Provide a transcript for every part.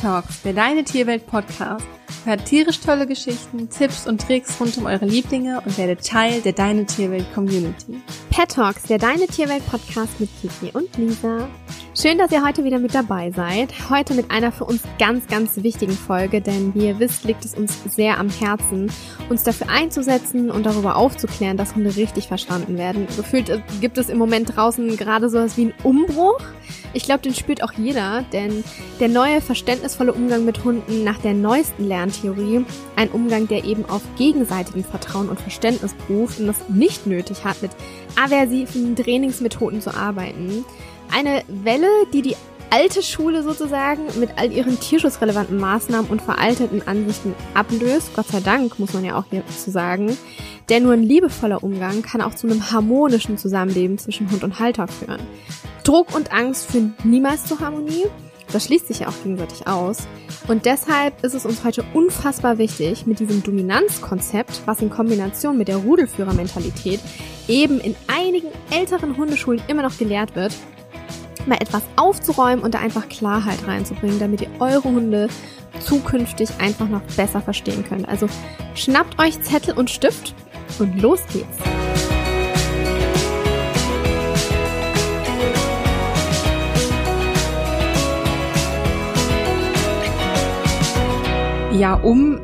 Talks, der Deine Tierwelt Podcast. Hört tierisch tolle Geschichten, Tipps und Tricks rund um eure Lieblinge und werdet Teil der Deine Tierwelt Community. Pet Talks, der Deine Tierwelt Podcast mit Kiki und Lisa. Schön, dass ihr heute wieder mit dabei seid. Heute mit einer für uns ganz, ganz wichtigen Folge, denn wie ihr wisst, liegt es uns sehr am Herzen, uns dafür einzusetzen und darüber aufzuklären, dass Hunde richtig verstanden werden. Gefühlt äh, gibt es im Moment draußen gerade sowas wie einen Umbruch. Ich glaube, den spürt auch jeder, denn der neue verständnisvolle Umgang mit Hunden nach der neuesten Lerntheorie, ein Umgang, der eben auf gegenseitigem Vertrauen und Verständnis beruft und das nicht nötig hat, mit aversiven Trainingsmethoden zu arbeiten. Eine Welle, die die alte Schule sozusagen mit all ihren tierschutzrelevanten Maßnahmen und veralteten Ansichten ablöst. Gott sei Dank, muss man ja auch hier zu sagen. Denn nur ein liebevoller Umgang kann auch zu einem harmonischen Zusammenleben zwischen Hund und Halter führen. Druck und Angst führen niemals zur Harmonie. Das schließt sich ja auch gegenseitig aus. Und deshalb ist es uns heute unfassbar wichtig, mit diesem Dominanzkonzept, was in Kombination mit der Rudelführermentalität eben in einigen älteren Hundeschulen immer noch gelehrt wird, mal etwas aufzuräumen und da einfach Klarheit reinzubringen, damit ihr eure Hunde zukünftig einfach noch besser verstehen könnt. Also schnappt euch Zettel und Stift und los geht's. Ja, um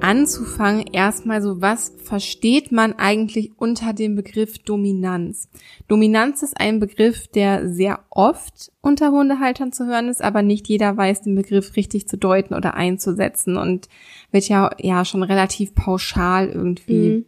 anzufangen, erstmal so, was versteht man eigentlich unter dem Begriff Dominanz? Dominanz ist ein Begriff, der sehr oft unter Hundehaltern zu hören ist, aber nicht jeder weiß, den Begriff richtig zu deuten oder einzusetzen und wird ja, ja schon relativ pauschal irgendwie mhm.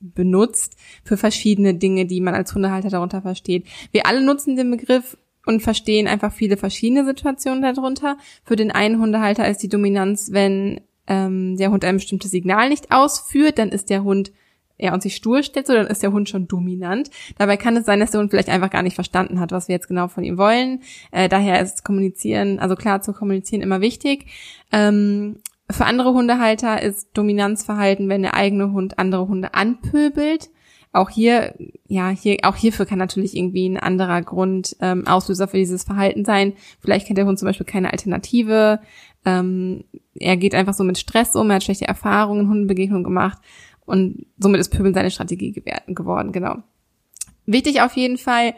benutzt für verschiedene Dinge, die man als Hundehalter darunter versteht. Wir alle nutzen den Begriff und verstehen einfach viele verschiedene Situationen darunter. Für den einen Hundehalter ist die Dominanz, wenn ähm, der Hund ein bestimmtes Signal nicht ausführt, dann ist der Hund er und sich stur stellt, so dann ist der Hund schon dominant. Dabei kann es sein, dass der Hund vielleicht einfach gar nicht verstanden hat, was wir jetzt genau von ihm wollen. Äh, daher ist Kommunizieren, also klar zu kommunizieren, immer wichtig. Ähm, für andere Hundehalter ist Dominanzverhalten, wenn der eigene Hund andere Hunde anpöbelt. Auch hier, ja, hier, auch hierfür kann natürlich irgendwie ein anderer Grund ähm, Auslöser für dieses Verhalten sein. Vielleicht kennt der Hund zum Beispiel keine Alternative. Ähm, er geht einfach so mit Stress um, er hat schlechte Erfahrungen, Hundebegegnungen gemacht und somit ist Pöbeln seine Strategie geworden, genau. Wichtig auf jeden Fall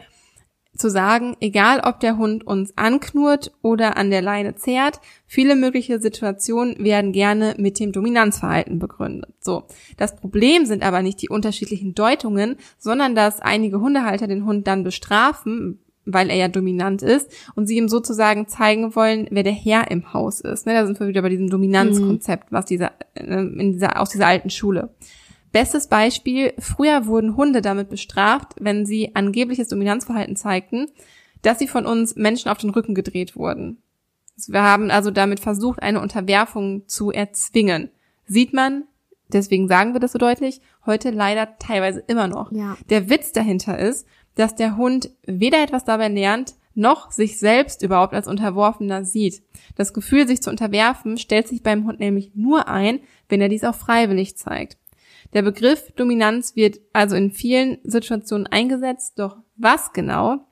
zu sagen, egal ob der Hund uns anknurrt oder an der Leine zerrt, viele mögliche Situationen werden gerne mit dem Dominanzverhalten begründet. So. Das Problem sind aber nicht die unterschiedlichen Deutungen, sondern dass einige Hundehalter den Hund dann bestrafen, weil er ja dominant ist und sie ihm sozusagen zeigen wollen, wer der Herr im Haus ist. Ne, da sind wir wieder bei diesem Dominanzkonzept, mhm. was dieser, äh, in dieser, aus dieser alten Schule. Bestes Beispiel, früher wurden Hunde damit bestraft, wenn sie angebliches Dominanzverhalten zeigten, dass sie von uns Menschen auf den Rücken gedreht wurden. Wir haben also damit versucht, eine Unterwerfung zu erzwingen. Sieht man, deswegen sagen wir das so deutlich, heute leider teilweise immer noch. Ja. Der Witz dahinter ist, dass der Hund weder etwas dabei lernt, noch sich selbst überhaupt als Unterworfener sieht. Das Gefühl, sich zu unterwerfen, stellt sich beim Hund nämlich nur ein, wenn er dies auch freiwillig zeigt. Der Begriff Dominanz wird also in vielen Situationen eingesetzt, doch was genau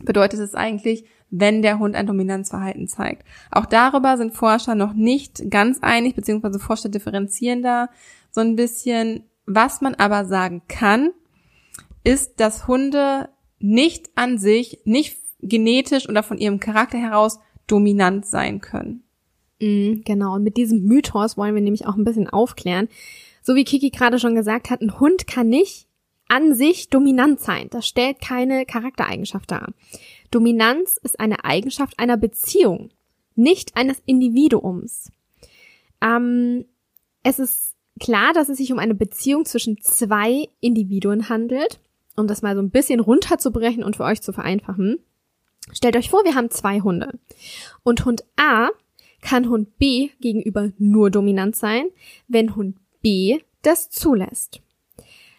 bedeutet es eigentlich, wenn der Hund ein Dominanzverhalten zeigt? Auch darüber sind Forscher noch nicht ganz einig, beziehungsweise Forscher differenzieren da so ein bisschen. Was man aber sagen kann, ist, dass Hunde nicht an sich, nicht genetisch oder von ihrem Charakter heraus dominant sein können. Mm, genau, und mit diesem Mythos wollen wir nämlich auch ein bisschen aufklären. So wie Kiki gerade schon gesagt hat, ein Hund kann nicht an sich dominant sein. Das stellt keine Charaktereigenschaft dar. Dominanz ist eine Eigenschaft einer Beziehung, nicht eines Individuums. Ähm, es ist klar, dass es sich um eine Beziehung zwischen zwei Individuen handelt um das mal so ein bisschen runterzubrechen und für euch zu vereinfachen. Stellt euch vor, wir haben zwei Hunde. Und Hund A kann Hund B gegenüber nur dominant sein, wenn Hund B das zulässt.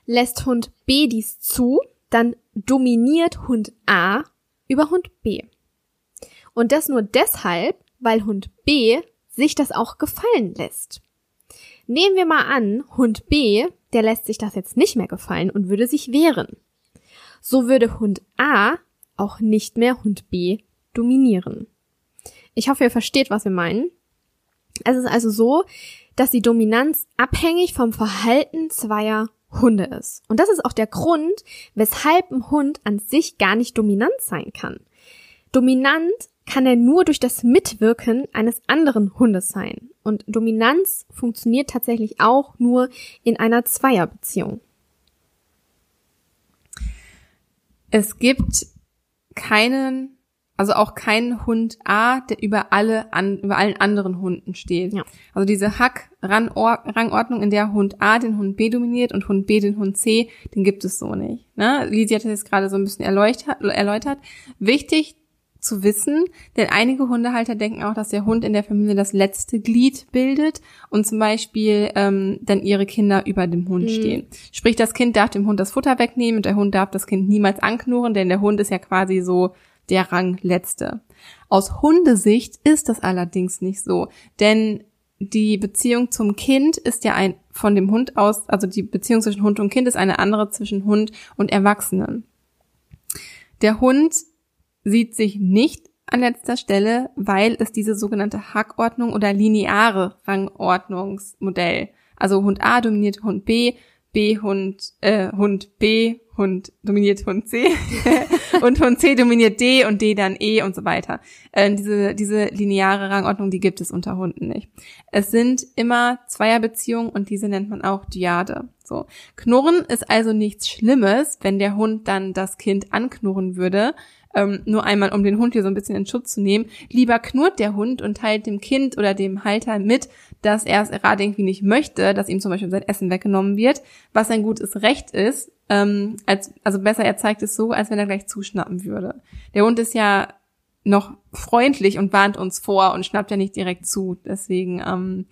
Lässt Hund B dies zu, dann dominiert Hund A über Hund B. Und das nur deshalb, weil Hund B sich das auch gefallen lässt. Nehmen wir mal an, Hund B, der lässt sich das jetzt nicht mehr gefallen und würde sich wehren so würde Hund A auch nicht mehr Hund B dominieren. Ich hoffe, ihr versteht, was wir meinen. Es ist also so, dass die Dominanz abhängig vom Verhalten zweier Hunde ist. Und das ist auch der Grund, weshalb ein Hund an sich gar nicht dominant sein kann. Dominant kann er nur durch das Mitwirken eines anderen Hundes sein. Und Dominanz funktioniert tatsächlich auch nur in einer Zweierbeziehung. Es gibt keinen, also auch keinen Hund A, der über alle an, über allen anderen Hunden steht. Ja. Also diese Hack-Rangordnung, in der Hund A den Hund B dominiert und Hund B den Hund C, den gibt es so nicht. Ne? Lisi hat das jetzt gerade so ein bisschen erläutert. erläutert. Wichtig zu wissen, denn einige Hundehalter denken auch, dass der Hund in der Familie das letzte Glied bildet und zum Beispiel ähm, dann ihre Kinder über dem Hund mhm. stehen. Sprich, das Kind darf dem Hund das Futter wegnehmen und der Hund darf das Kind niemals anknurren, denn der Hund ist ja quasi so der Rangletzte. Aus Hundesicht ist das allerdings nicht so, denn die Beziehung zum Kind ist ja ein von dem Hund aus, also die Beziehung zwischen Hund und Kind ist eine andere zwischen Hund und Erwachsenen. Der Hund sieht sich nicht an letzter Stelle, weil es diese sogenannte Hackordnung oder lineare Rangordnungsmodell. Also Hund A dominiert Hund B, B Hund, äh, Hund B, Hund dominiert Hund C und Hund C dominiert D und D dann E und so weiter. Äh, diese, diese lineare Rangordnung, die gibt es unter Hunden nicht. Es sind immer Zweierbeziehungen und diese nennt man auch Dyade. So. Knurren ist also nichts Schlimmes, wenn der Hund dann das Kind anknurren würde, ähm, nur einmal, um den Hund hier so ein bisschen in Schutz zu nehmen. Lieber knurrt der Hund und teilt dem Kind oder dem Halter mit, dass er es gerade irgendwie nicht möchte, dass ihm zum Beispiel sein Essen weggenommen wird, was ein gutes Recht ist. Ähm, als, also besser, er zeigt es so, als wenn er gleich zuschnappen würde. Der Hund ist ja noch freundlich und warnt uns vor und schnappt ja nicht direkt zu. Deswegen ähm,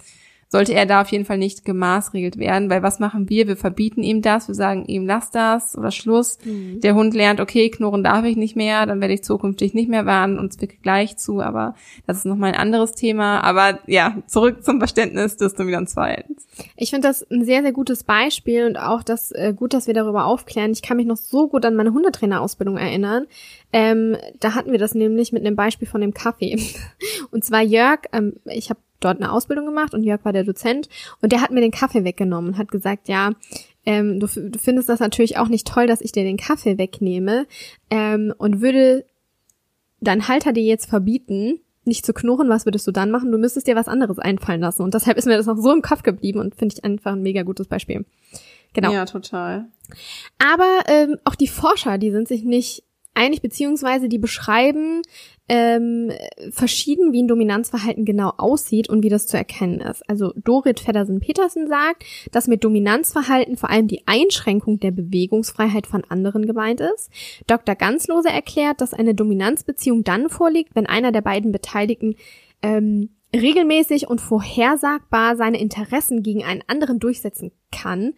sollte er da auf jeden Fall nicht gemaßregelt werden, weil was machen wir? Wir verbieten ihm das, wir sagen ihm, lass das oder Schluss. Mhm. Der Hund lernt, okay, knurren darf ich nicht mehr, dann werde ich zukünftig nicht mehr warnen und zwicke gleich zu, aber das ist nochmal ein anderes Thema. Aber ja, zurück zum Verständnis des Dominanzverhaltens. Ich finde das ein sehr, sehr gutes Beispiel und auch das äh, gut, dass wir darüber aufklären. Ich kann mich noch so gut an meine Hundetrainerausbildung erinnern. Ähm, da hatten wir das nämlich mit einem Beispiel von dem Kaffee. Und zwar Jörg, ähm, ich habe dort eine Ausbildung gemacht und Jörg war der Dozent und der hat mir den Kaffee weggenommen und hat gesagt, ja, ähm, du, du findest das natürlich auch nicht toll, dass ich dir den Kaffee wegnehme ähm, und würde dein Halter dir jetzt verbieten, nicht zu knurren, was würdest du dann machen? Du müsstest dir was anderes einfallen lassen. Und deshalb ist mir das noch so im Kopf geblieben und finde ich einfach ein mega gutes Beispiel. Genau. Ja, total. Aber ähm, auch die Forscher, die sind sich nicht einig, beziehungsweise die beschreiben ähm, verschieden, wie ein Dominanzverhalten genau aussieht und wie das zu erkennen ist. Also Dorit Feddersen-Petersen sagt, dass mit Dominanzverhalten vor allem die Einschränkung der Bewegungsfreiheit von anderen gemeint ist. Dr. Ganzlose erklärt, dass eine Dominanzbeziehung dann vorliegt, wenn einer der beiden Beteiligten ähm, regelmäßig und vorhersagbar seine Interessen gegen einen anderen durchsetzen kann,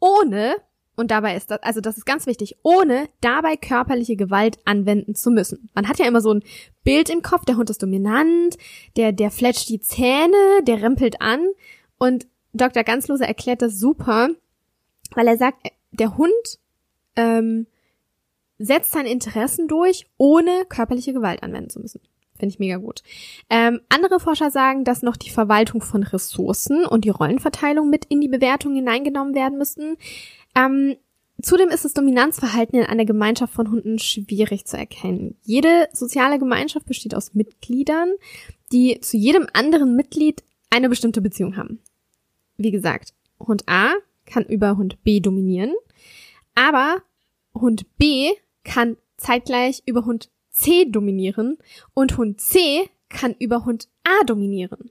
ohne und dabei ist das, also das ist ganz wichtig, ohne dabei körperliche Gewalt anwenden zu müssen. Man hat ja immer so ein Bild im Kopf, der Hund ist dominant, der, der fletscht die Zähne, der rempelt an. Und Dr. Ganzlose erklärt das super, weil er sagt, der Hund ähm, setzt seine Interessen durch, ohne körperliche Gewalt anwenden zu müssen. Finde ich mega gut. Ähm, andere Forscher sagen, dass noch die Verwaltung von Ressourcen und die Rollenverteilung mit in die Bewertung hineingenommen werden müssten. Ähm, zudem ist das Dominanzverhalten in einer Gemeinschaft von Hunden schwierig zu erkennen. Jede soziale Gemeinschaft besteht aus Mitgliedern, die zu jedem anderen Mitglied eine bestimmte Beziehung haben. Wie gesagt, Hund A kann über Hund B dominieren, aber Hund B kann zeitgleich über Hund C dominieren und Hund C kann über Hund A dominieren.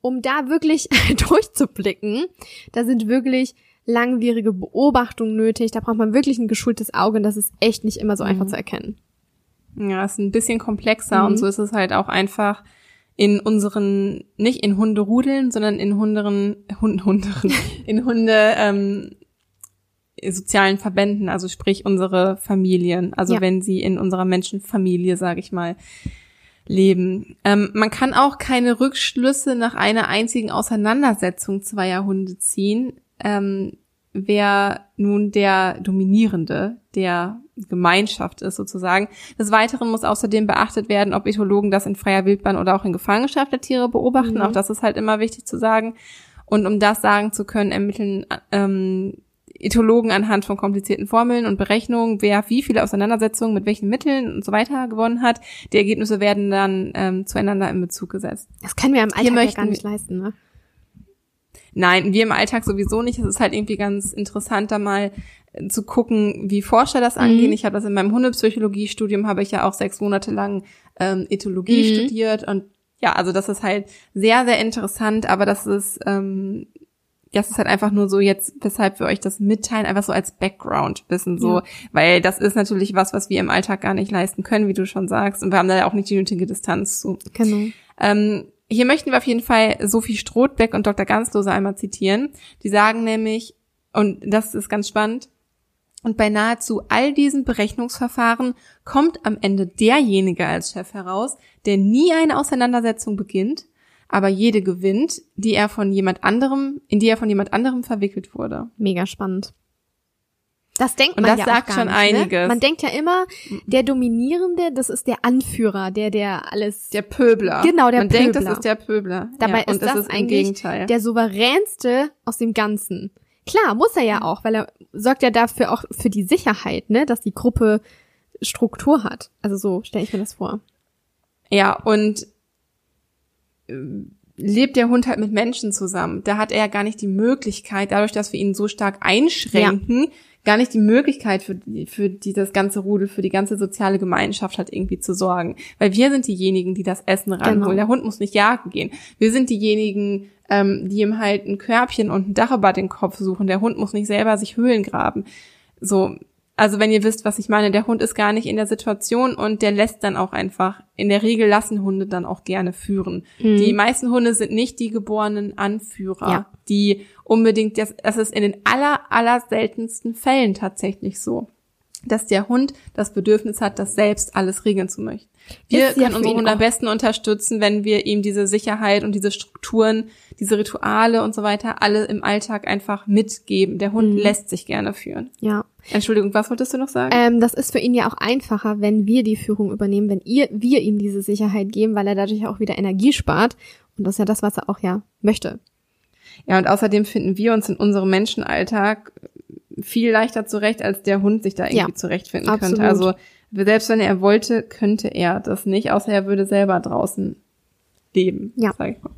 Um da wirklich durchzublicken, da sind wirklich langwierige Beobachtung nötig. Da braucht man wirklich ein geschultes Auge und das ist echt nicht immer so einfach mhm. zu erkennen. Ja, ist ein bisschen komplexer mhm. und so ist es halt auch einfach in unseren, nicht in Hunderudeln, sondern in Hunderen, Hund, Hunderen, in Hunde, ähm, sozialen Verbänden, also sprich unsere Familien, also ja. wenn sie in unserer Menschenfamilie, sage ich mal, leben. Ähm, man kann auch keine Rückschlüsse nach einer einzigen Auseinandersetzung zweier Hunde ziehen ähm, wer nun der Dominierende der Gemeinschaft ist sozusagen. Des Weiteren muss außerdem beachtet werden, ob Ethologen das in freier Wildbahn oder auch in Gefangenschaft der Tiere beobachten. Mhm. Auch das ist halt immer wichtig zu sagen. Und um das sagen zu können, ermitteln ähm, Ethologen anhand von komplizierten Formeln und Berechnungen, wer wie viele Auseinandersetzungen mit welchen Mitteln und so weiter gewonnen hat. Die Ergebnisse werden dann ähm, zueinander in Bezug gesetzt. Das können wir im Alltag ja gar nicht leisten, ne? Nein, wir im Alltag sowieso nicht. Es ist halt irgendwie ganz interessant, da mal äh, zu gucken, wie Forscher das angehen. Mhm. Ich habe das in meinem Hundepsychologiestudium, habe ich ja auch sechs Monate lang ähm, Ethologie mhm. studiert und ja, also das ist halt sehr, sehr interessant, aber das ist, ähm, das ist halt einfach nur so jetzt, weshalb wir euch das mitteilen, einfach so als Background-Wissen so, ja. weil das ist natürlich was, was wir im Alltag gar nicht leisten können, wie du schon sagst, und wir haben da ja auch nicht die nötige Distanz zu. Genau. Ähm, hier möchten wir auf jeden Fall Sophie Strothbeck und Dr. Ganslose einmal zitieren. Die sagen nämlich, und das ist ganz spannend, und bei nahezu all diesen Berechnungsverfahren kommt am Ende derjenige als Chef heraus, der nie eine Auseinandersetzung beginnt, aber jede gewinnt, die er von jemand anderem, in die er von jemand anderem verwickelt wurde. Mega spannend. Das denkt und man das ja sagt auch gar schon nicht, ne? einiges. Ne? Man denkt ja immer, der Dominierende, das ist der Anführer, der der alles der Pöbler. Genau, der man Pöbler. Man denkt, das ist der Pöbler. Dabei ja, ist das ist eigentlich der souveränste aus dem Ganzen. Klar, muss er ja auch, weil er sorgt ja dafür auch für die Sicherheit, ne, dass die Gruppe Struktur hat. Also so stelle ich mir das vor. Ja, und äh, lebt der Hund halt mit Menschen zusammen. Da hat er ja gar nicht die Möglichkeit, dadurch, dass wir ihn so stark einschränken, ja gar nicht die Möglichkeit für, die, für die, das ganze Rudel, für die ganze soziale Gemeinschaft halt irgendwie zu sorgen. Weil wir sind diejenigen, die das Essen ranholen. Genau. Der Hund muss nicht jagen gehen. Wir sind diejenigen, ähm, die ihm halt ein Körbchen und ein Dach über den Kopf suchen. Der Hund muss nicht selber sich Höhlen graben. So, also wenn ihr wisst, was ich meine, der Hund ist gar nicht in der Situation und der lässt dann auch einfach, in der Regel lassen Hunde dann auch gerne führen. Mhm. Die meisten Hunde sind nicht die geborenen Anführer, ja. die unbedingt, das, das ist in den aller, aller seltensten Fällen tatsächlich so dass der Hund das Bedürfnis hat, das selbst alles regeln zu möchten. Wir können unseren Hund am besten unterstützen, wenn wir ihm diese Sicherheit und diese Strukturen, diese Rituale und so weiter alle im Alltag einfach mitgeben. Der Hund mhm. lässt sich gerne führen. Ja. Entschuldigung, was wolltest du noch sagen? Ähm, das ist für ihn ja auch einfacher, wenn wir die Führung übernehmen, wenn ihr, wir ihm diese Sicherheit geben, weil er dadurch auch wieder Energie spart. Und das ist ja das, was er auch ja möchte. Ja, und außerdem finden wir uns in unserem Menschenalltag viel leichter zurecht, als der Hund sich da irgendwie ja, zurechtfinden absolut. könnte. Also selbst wenn er wollte, könnte er das nicht, außer er würde selber draußen leben. Ja. Sag ich mal.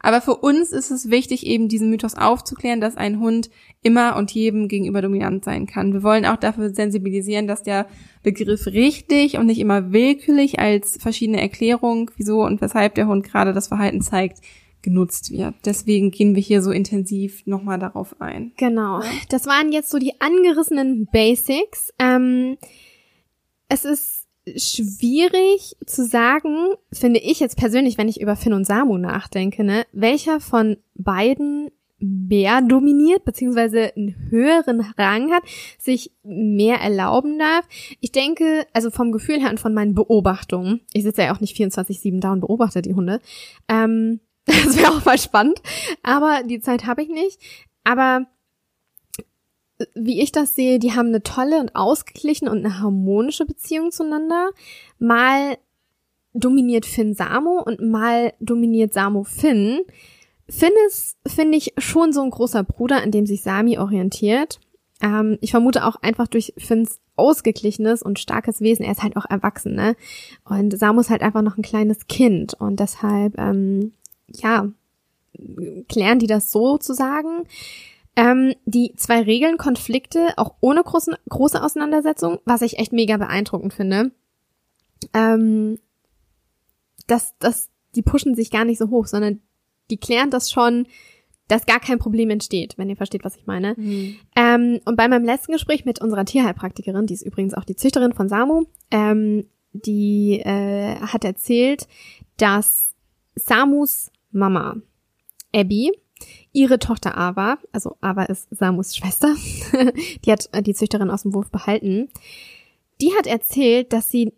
Aber für uns ist es wichtig, eben diesen Mythos aufzuklären, dass ein Hund immer und jedem gegenüber dominant sein kann. Wir wollen auch dafür sensibilisieren, dass der Begriff richtig und nicht immer willkürlich als verschiedene Erklärung, wieso und weshalb der Hund gerade das Verhalten zeigt, genutzt wird. Deswegen gehen wir hier so intensiv nochmal darauf ein. Genau. Das waren jetzt so die angerissenen Basics. Ähm, es ist schwierig zu sagen, finde ich jetzt persönlich, wenn ich über Finn und Samu nachdenke, ne, welcher von beiden mehr dominiert, beziehungsweise einen höheren Rang hat, sich mehr erlauben darf. Ich denke, also vom Gefühl her und von meinen Beobachtungen, ich sitze ja auch nicht 24-7 da und beobachte die Hunde, ähm, Das wäre auch mal spannend. Aber die Zeit habe ich nicht. Aber wie ich das sehe, die haben eine tolle und ausgeglichene und eine harmonische Beziehung zueinander. Mal dominiert Finn Samo und mal dominiert Samo Finn. Finn ist, finde ich, schon so ein großer Bruder, an dem sich Sami orientiert. Ähm, ich vermute auch einfach durch Finns ausgeglichenes und starkes Wesen. Er ist halt auch erwachsen, ne? Und Samu ist halt einfach noch ein kleines Kind und deshalb ähm, ja, klären die das so zu sagen. Ähm, die zwei Regeln Konflikte, auch ohne großen, große Auseinandersetzung, was ich echt mega beeindruckend finde. Ähm, dass, dass die pushen sich gar nicht so hoch, sondern die klären das schon, dass gar kein Problem entsteht, wenn ihr versteht, was ich meine. Mhm. Ähm, und bei meinem letzten Gespräch mit unserer Tierheilpraktikerin, die ist übrigens auch die Züchterin von Samu, ähm, die äh, hat erzählt, dass Samus Mama, Abby, ihre Tochter Ava, also Ava ist Samus Schwester, die hat äh, die Züchterin aus dem Wurf behalten, die hat erzählt, dass sie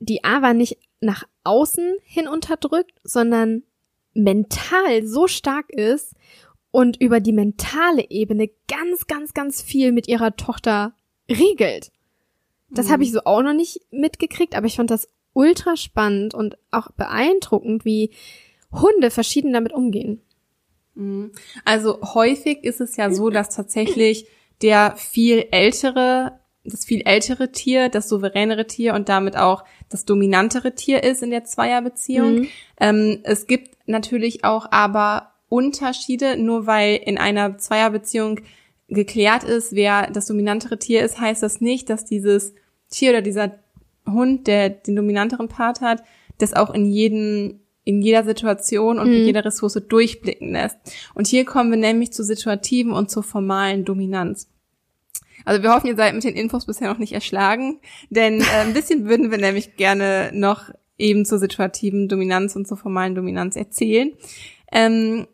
die Ava nicht nach außen hin unterdrückt, sondern mental so stark ist und über die mentale Ebene ganz, ganz, ganz viel mit ihrer Tochter regelt. Das mhm. habe ich so auch noch nicht mitgekriegt, aber ich fand das ultra spannend und auch beeindruckend, wie Hunde verschieden damit umgehen. Mhm. Also häufig ist es ja so, dass tatsächlich der viel ältere, das viel ältere Tier, das souveränere Tier und damit auch das dominantere Tier ist in der Zweierbeziehung. Mhm. Ähm, es gibt natürlich auch aber Unterschiede, nur weil in einer Zweierbeziehung geklärt ist, wer das dominantere Tier ist, heißt das nicht, dass dieses Tier oder dieser Hund, der den dominanteren Part hat, das auch in jedem in jeder Situation und mhm. jeder Ressource durchblicken lässt. Und hier kommen wir nämlich zu situativen und zur formalen Dominanz. Also wir hoffen, ihr seid mit den Infos bisher noch nicht erschlagen, denn äh, ein bisschen würden wir nämlich gerne noch eben zur situativen Dominanz und zur formalen Dominanz erzählen. Ähm,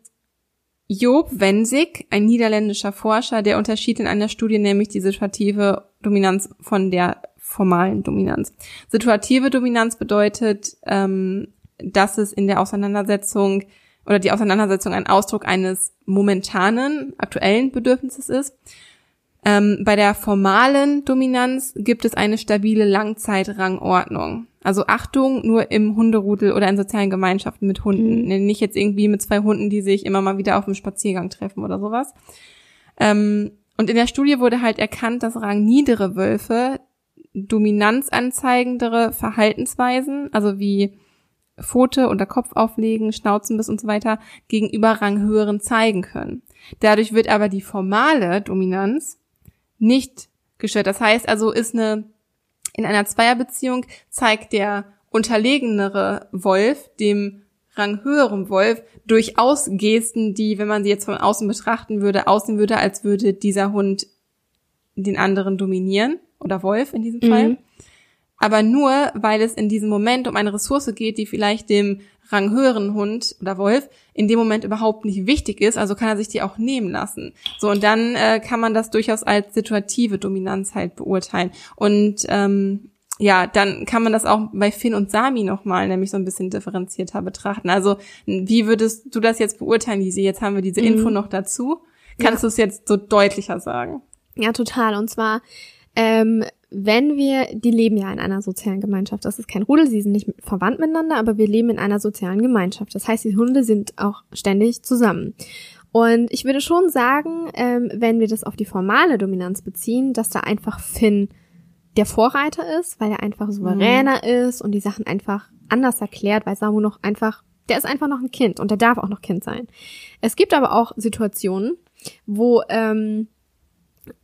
Job Wensig, ein niederländischer Forscher, der unterschied in einer Studie nämlich die situative Dominanz von der formalen Dominanz. Situative Dominanz bedeutet, ähm, dass es in der Auseinandersetzung oder die Auseinandersetzung ein Ausdruck eines momentanen, aktuellen Bedürfnisses ist. Ähm, bei der formalen Dominanz gibt es eine stabile Langzeitrangordnung. Also Achtung nur im Hunderudel oder in sozialen Gemeinschaften mit Hunden. Mhm. Nicht jetzt irgendwie mit zwei Hunden, die sich immer mal wieder auf dem Spaziergang treffen oder sowas. Ähm, und in der Studie wurde halt erkannt, dass rangniedere Wölfe dominanzanzeigendere Verhaltensweisen, also wie Pfote oder Kopf auflegen, Schnauzenbiss und so weiter, gegenüber ranghöheren zeigen können. Dadurch wird aber die formale Dominanz nicht gestört. Das heißt also, ist eine, in einer Zweierbeziehung zeigt der unterlegenere Wolf dem ranghöheren Wolf durchaus Gesten, die, wenn man sie jetzt von außen betrachten würde, aussehen würde, als würde dieser Hund den anderen dominieren oder Wolf in diesem Fall. Mhm. Aber nur, weil es in diesem Moment um eine Ressource geht, die vielleicht dem ranghöheren Hund oder Wolf in dem Moment überhaupt nicht wichtig ist, also kann er sich die auch nehmen lassen. So, und dann äh, kann man das durchaus als situative Dominanz halt beurteilen. Und ähm, ja, dann kann man das auch bei Finn und Sami nochmal nämlich so ein bisschen differenzierter betrachten. Also, wie würdest du das jetzt beurteilen, Lisi? Jetzt haben wir diese mhm. Info noch dazu. Kannst ja. du es jetzt so deutlicher sagen? Ja, total. Und zwar, ähm, wenn wir, die leben ja in einer sozialen Gemeinschaft. Das ist kein Rudel, sie sind nicht verwandt miteinander, aber wir leben in einer sozialen Gemeinschaft. Das heißt, die Hunde sind auch ständig zusammen. Und ich würde schon sagen, ähm, wenn wir das auf die formale Dominanz beziehen, dass da einfach Finn der Vorreiter ist, weil er einfach souveräner mhm. ist und die Sachen einfach anders erklärt, weil Samu noch einfach, der ist einfach noch ein Kind und der darf auch noch Kind sein. Es gibt aber auch Situationen, wo ähm,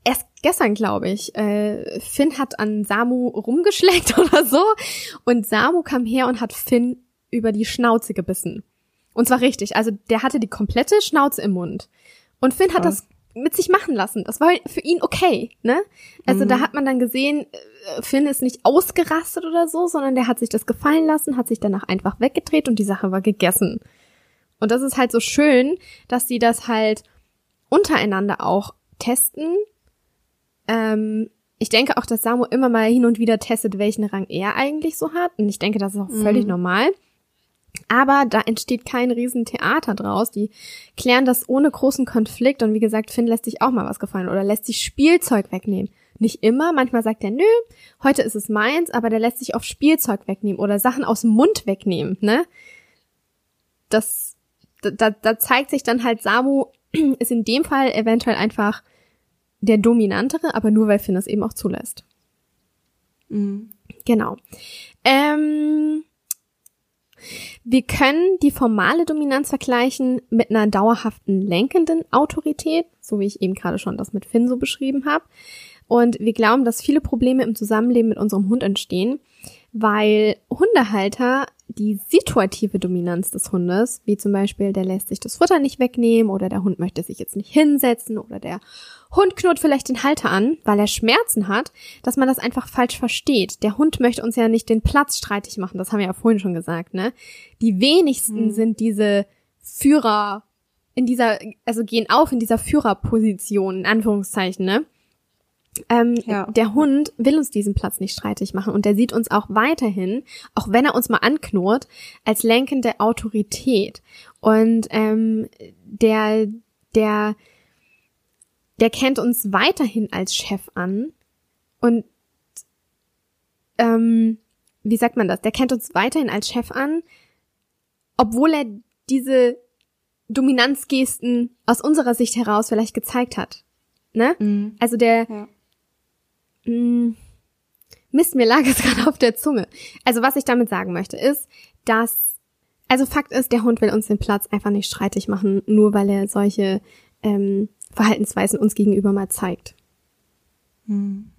erst gestern, glaube ich, äh, Finn hat an Samu rumgeschlägt oder so und Samu kam her und hat Finn über die Schnauze gebissen. Und zwar richtig, also der hatte die komplette Schnauze im Mund. Und Finn hat das mit sich machen lassen. Das war für ihn okay, ne? Also mhm. da hat man dann gesehen, äh, Finn ist nicht ausgerastet oder so, sondern der hat sich das gefallen lassen, hat sich danach einfach weggedreht und die Sache war gegessen. Und das ist halt so schön, dass sie das halt untereinander auch testen ähm, ich denke auch, dass Samu immer mal hin und wieder testet, welchen Rang er eigentlich so hat. Und ich denke, das ist auch mhm. völlig normal. Aber da entsteht kein Riesentheater draus. Die klären das ohne großen Konflikt. Und wie gesagt, Finn lässt sich auch mal was gefallen oder lässt sich Spielzeug wegnehmen. Nicht immer, manchmal sagt er, nö, heute ist es meins, aber der lässt sich auf Spielzeug wegnehmen oder Sachen aus dem Mund wegnehmen, ne? Das, da, da zeigt sich dann halt, Samu ist in dem Fall eventuell einfach der dominantere, aber nur weil Finn es eben auch zulässt. Mhm. Genau. Ähm, wir können die formale Dominanz vergleichen mit einer dauerhaften lenkenden Autorität, so wie ich eben gerade schon das mit Finn so beschrieben habe. Und wir glauben, dass viele Probleme im Zusammenleben mit unserem Hund entstehen, weil Hundehalter die situative Dominanz des Hundes, wie zum Beispiel der lässt sich das Futter nicht wegnehmen oder der Hund möchte sich jetzt nicht hinsetzen oder der Hund knurrt vielleicht den Halter an, weil er Schmerzen hat, dass man das einfach falsch versteht. Der Hund möchte uns ja nicht den Platz streitig machen, das haben wir ja vorhin schon gesagt, ne? Die wenigsten mhm. sind diese Führer in dieser, also gehen auf in dieser Führerposition, in Anführungszeichen, ne? Ähm, ja. Der Hund will uns diesen Platz nicht streitig machen und der sieht uns auch weiterhin, auch wenn er uns mal anknurrt, als lenkende Autorität. Und ähm, der der, der kennt uns weiterhin als Chef an und ähm, wie sagt man das? Der kennt uns weiterhin als Chef an, obwohl er diese Dominanzgesten aus unserer Sicht heraus vielleicht gezeigt hat. Ne? Mhm. Also der ja. mh, mm, Mist, mir lag es gerade auf der Zunge. Also was ich damit sagen möchte, ist, dass also Fakt ist, der Hund will uns den Platz einfach nicht streitig machen, nur weil er solche ähm, Verhaltensweisen uns gegenüber mal zeigt. Hm.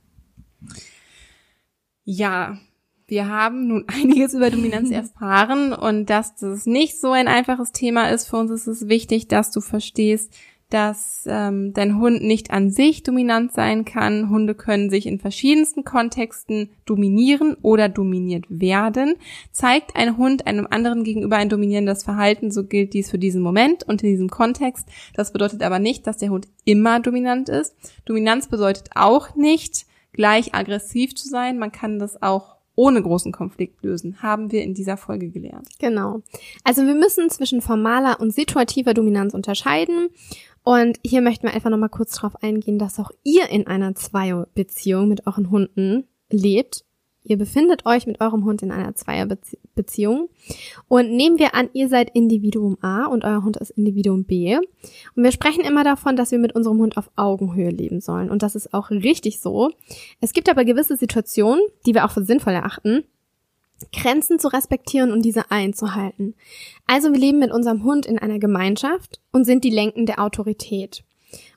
Ja, wir haben nun einiges über Dominanz erfahren und dass das nicht so ein einfaches Thema ist. Für uns ist es wichtig, dass du verstehst, dass ähm, dein Hund nicht an sich dominant sein kann. Hunde können sich in verschiedensten Kontexten dominieren oder dominiert werden. Zeigt ein Hund einem anderen gegenüber ein dominierendes Verhalten, so gilt dies für diesen Moment und in diesem Kontext. Das bedeutet aber nicht, dass der Hund immer dominant ist. Dominanz bedeutet auch nicht, gleich aggressiv zu sein. Man kann das auch ohne großen Konflikt lösen, haben wir in dieser Folge gelernt. Genau. Also wir müssen zwischen formaler und situativer Dominanz unterscheiden. Und hier möchten wir einfach nochmal kurz darauf eingehen, dass auch ihr in einer Zweierbeziehung mit euren Hunden lebt. Ihr befindet euch mit eurem Hund in einer Zweierbeziehung. Und nehmen wir an, ihr seid Individuum A und euer Hund ist Individuum B. Und wir sprechen immer davon, dass wir mit unserem Hund auf Augenhöhe leben sollen. Und das ist auch richtig so. Es gibt aber gewisse Situationen, die wir auch für sinnvoll erachten, Grenzen zu respektieren und diese einzuhalten. Also wir leben mit unserem Hund in einer Gemeinschaft und sind die Lenken der Autorität.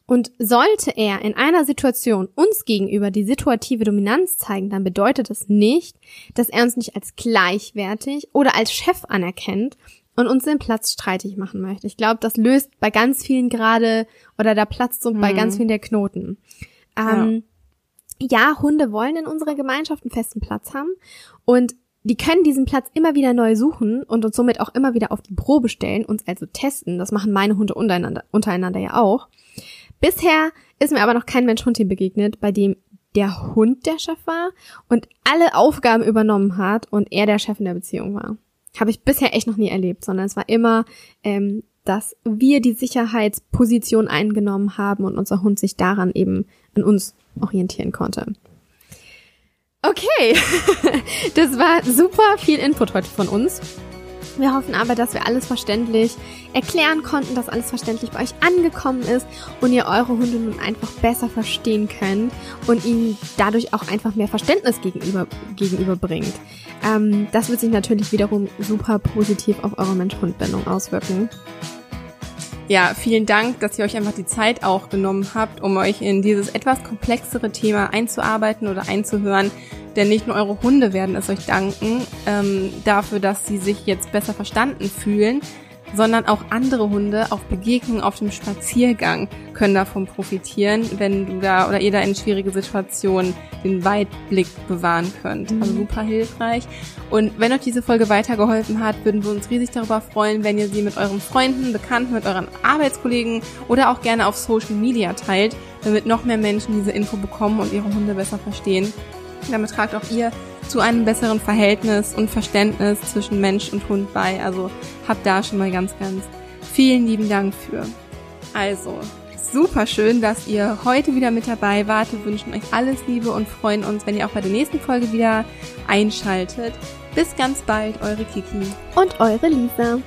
Und sollte er in einer Situation uns gegenüber die situative Dominanz zeigen, dann bedeutet das nicht, dass er uns nicht als gleichwertig oder als Chef anerkennt und uns den Platz streitig machen möchte. Ich glaube, das löst bei ganz vielen gerade oder da platzt so hm. bei ganz vielen der Knoten. Ähm, ja. ja, Hunde wollen in unserer Gemeinschaft einen festen Platz haben und die können diesen Platz immer wieder neu suchen und uns somit auch immer wieder auf die Probe stellen, uns also testen. Das machen meine Hunde untereinander, untereinander ja auch. Bisher ist mir aber noch kein Mensch-Hund-Team begegnet, bei dem der Hund der Chef war und alle Aufgaben übernommen hat und er der Chef in der Beziehung war. Habe ich bisher echt noch nie erlebt, sondern es war immer, ähm, dass wir die Sicherheitsposition eingenommen haben und unser Hund sich daran eben an uns orientieren konnte. Okay, das war super viel Input heute von uns. Wir hoffen aber, dass wir alles verständlich erklären konnten, dass alles verständlich bei euch angekommen ist und ihr eure Hunde nun einfach besser verstehen könnt und ihnen dadurch auch einfach mehr Verständnis gegenüber, gegenüberbringt. Ähm, das wird sich natürlich wiederum super positiv auf eure Mensch-Hund-Bindung auswirken. Ja, vielen Dank, dass ihr euch einfach die Zeit auch genommen habt, um euch in dieses etwas komplexere Thema einzuarbeiten oder einzuhören. Denn nicht nur eure Hunde werden es euch danken ähm, dafür, dass sie sich jetzt besser verstanden fühlen, sondern auch andere Hunde auf Begegnungen auf dem Spaziergang können davon profitieren, wenn du da oder ihr da in schwierige Situationen den Weitblick bewahren könnt. Also mhm. super hilfreich. Und wenn euch diese Folge weitergeholfen hat, würden wir uns riesig darüber freuen, wenn ihr sie mit euren Freunden, Bekannten, mit euren Arbeitskollegen oder auch gerne auf Social Media teilt, damit noch mehr Menschen diese Info bekommen und ihre Hunde besser verstehen. Damit tragt auch ihr zu einem besseren Verhältnis und Verständnis zwischen Mensch und Hund bei. Also habt da schon mal ganz, ganz vielen lieben Dank für. Also, super schön, dass ihr heute wieder mit dabei wart. Wir wünschen euch alles Liebe und freuen uns, wenn ihr auch bei der nächsten Folge wieder einschaltet. Bis ganz bald, eure Kiki. Und eure Lisa.